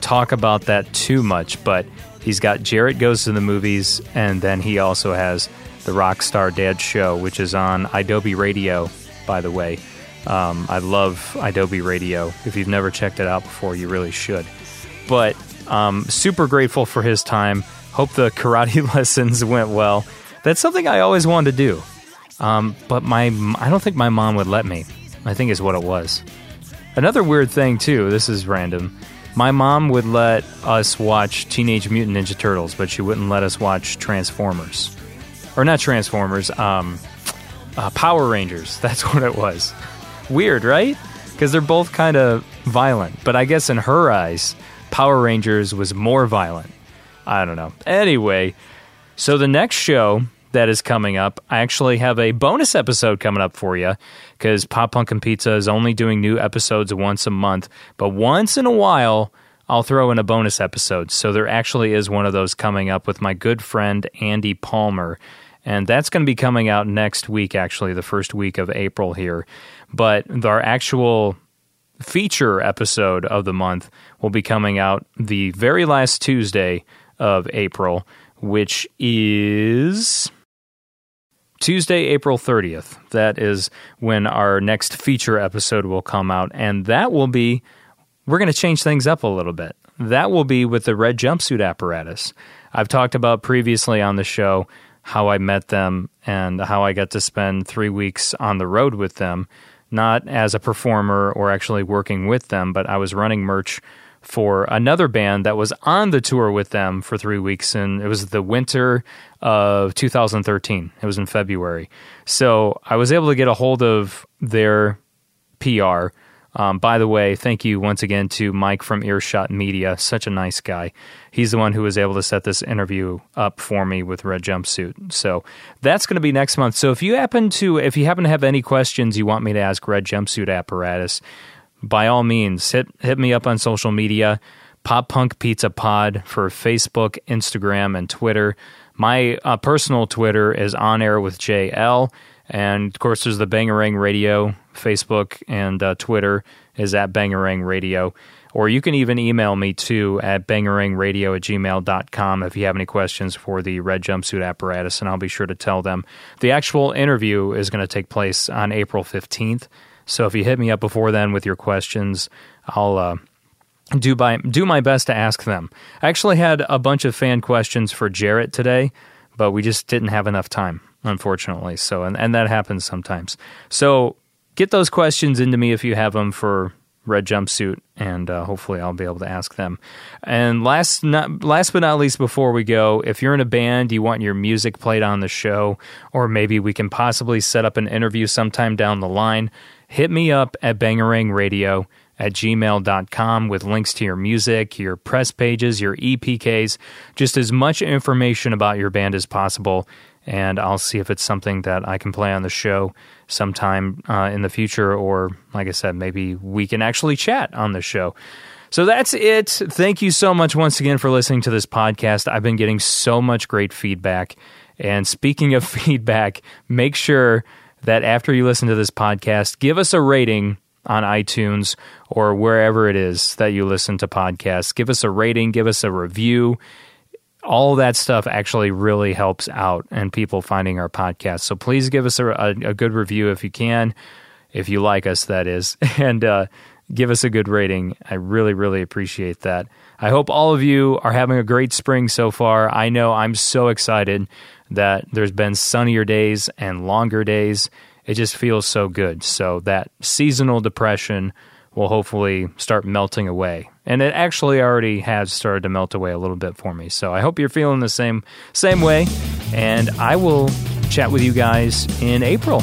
talk about that too much, but he's got Jaret Goes to the Movies, and then he also has the Rockstar Dad Show, which is on Adobe Radio, by the way. Um, I love Adobe Radio. If you've never checked it out before, you really should. But um, super grateful for his time. Hope the karate lessons went well. That's something I always wanted to do. Um, but my, I don't think my mom would let me. I think is what it was. Another weird thing too. This is random. My mom would let us watch Teenage Mutant Ninja Turtles, but she wouldn't let us watch Transformers, or not Transformers. Um, uh, Power Rangers. That's what it was. Weird, right? Because they're both kind of violent. But I guess in her eyes, Power Rangers was more violent. I don't know. Anyway, so the next show that is coming up, I actually have a bonus episode coming up for you because Pop Punk and Pizza is only doing new episodes once a month. But once in a while, I'll throw in a bonus episode. So there actually is one of those coming up with my good friend Andy Palmer. And that's going to be coming out next week, actually, the first week of April here. But our actual feature episode of the month will be coming out the very last Tuesday of April, which is Tuesday, April 30th. That is when our next feature episode will come out. And that will be, we're going to change things up a little bit. That will be with the red jumpsuit apparatus. I've talked about previously on the show how I met them and how I got to spend three weeks on the road with them, not as a performer or actually working with them, but I was running merch for another band that was on the tour with them for three weeks, and it was the winter of 2013. It was in February. So I was able to get a hold of their PR. Um, by the way, thank you once again to Mike from Earshot Media. Such a nice guy. He's the one who was able to set this interview up for me with Red Jumpsuit. So that's going to be next month. So if you happen to, if you happen to have any questions you want me to ask Red Jumpsuit Apparatus, by all means, hit hit me up on social media. Pop Punk Pizza Pod for Facebook, Instagram, and Twitter. My uh, personal Twitter is on air with JL. And of course, there's the Bangarang Radio, Facebook and uh, Twitter is at Bangarang Radio. Or you can even email me too at bangarangradio at gmail.com if you have any questions for the red jumpsuit apparatus, and I'll be sure to tell them. The actual interview is going to take place on April 15th. So if you hit me up before then with your questions, I'll. Uh, do my do my best to ask them. I actually had a bunch of fan questions for Jaret today, but we just didn't have enough time, unfortunately. So and, and that happens sometimes. So get those questions into me if you have them for red jumpsuit, and uh, hopefully I'll be able to ask them. And last not last but not least, before we go, if you're in a band, you want your music played on the show, or maybe we can possibly set up an interview sometime down the line. Hit me up at Bangarang Radio at gmail.com with links to your music, your press pages, your EPKs, just as much information about your band as possible. And I'll see if it's something that I can play on the show sometime uh, in the future, or like I said, maybe we can actually chat on the show. So that's it. Thank you so much once again for listening to this podcast. I've been getting so much great feedback. And speaking of feedback, make sure that after you listen to this podcast, give us a rating on iTunes or wherever it is that you listen to podcasts. Give us a rating, give us a review. All that stuff actually really helps out and people finding our podcast. So please give us a, a, a good review if you can, if you like us, that is, and uh, give us a good rating. I really, really appreciate that. I hope all of you are having a great spring so far. I know I'm so excited that there's been sunnier days and longer days it just feels so good. So that seasonal depression will hopefully start melting away. And it actually already has started to melt away a little bit for me. So I hope you're feeling the same same way and I will chat with you guys in April.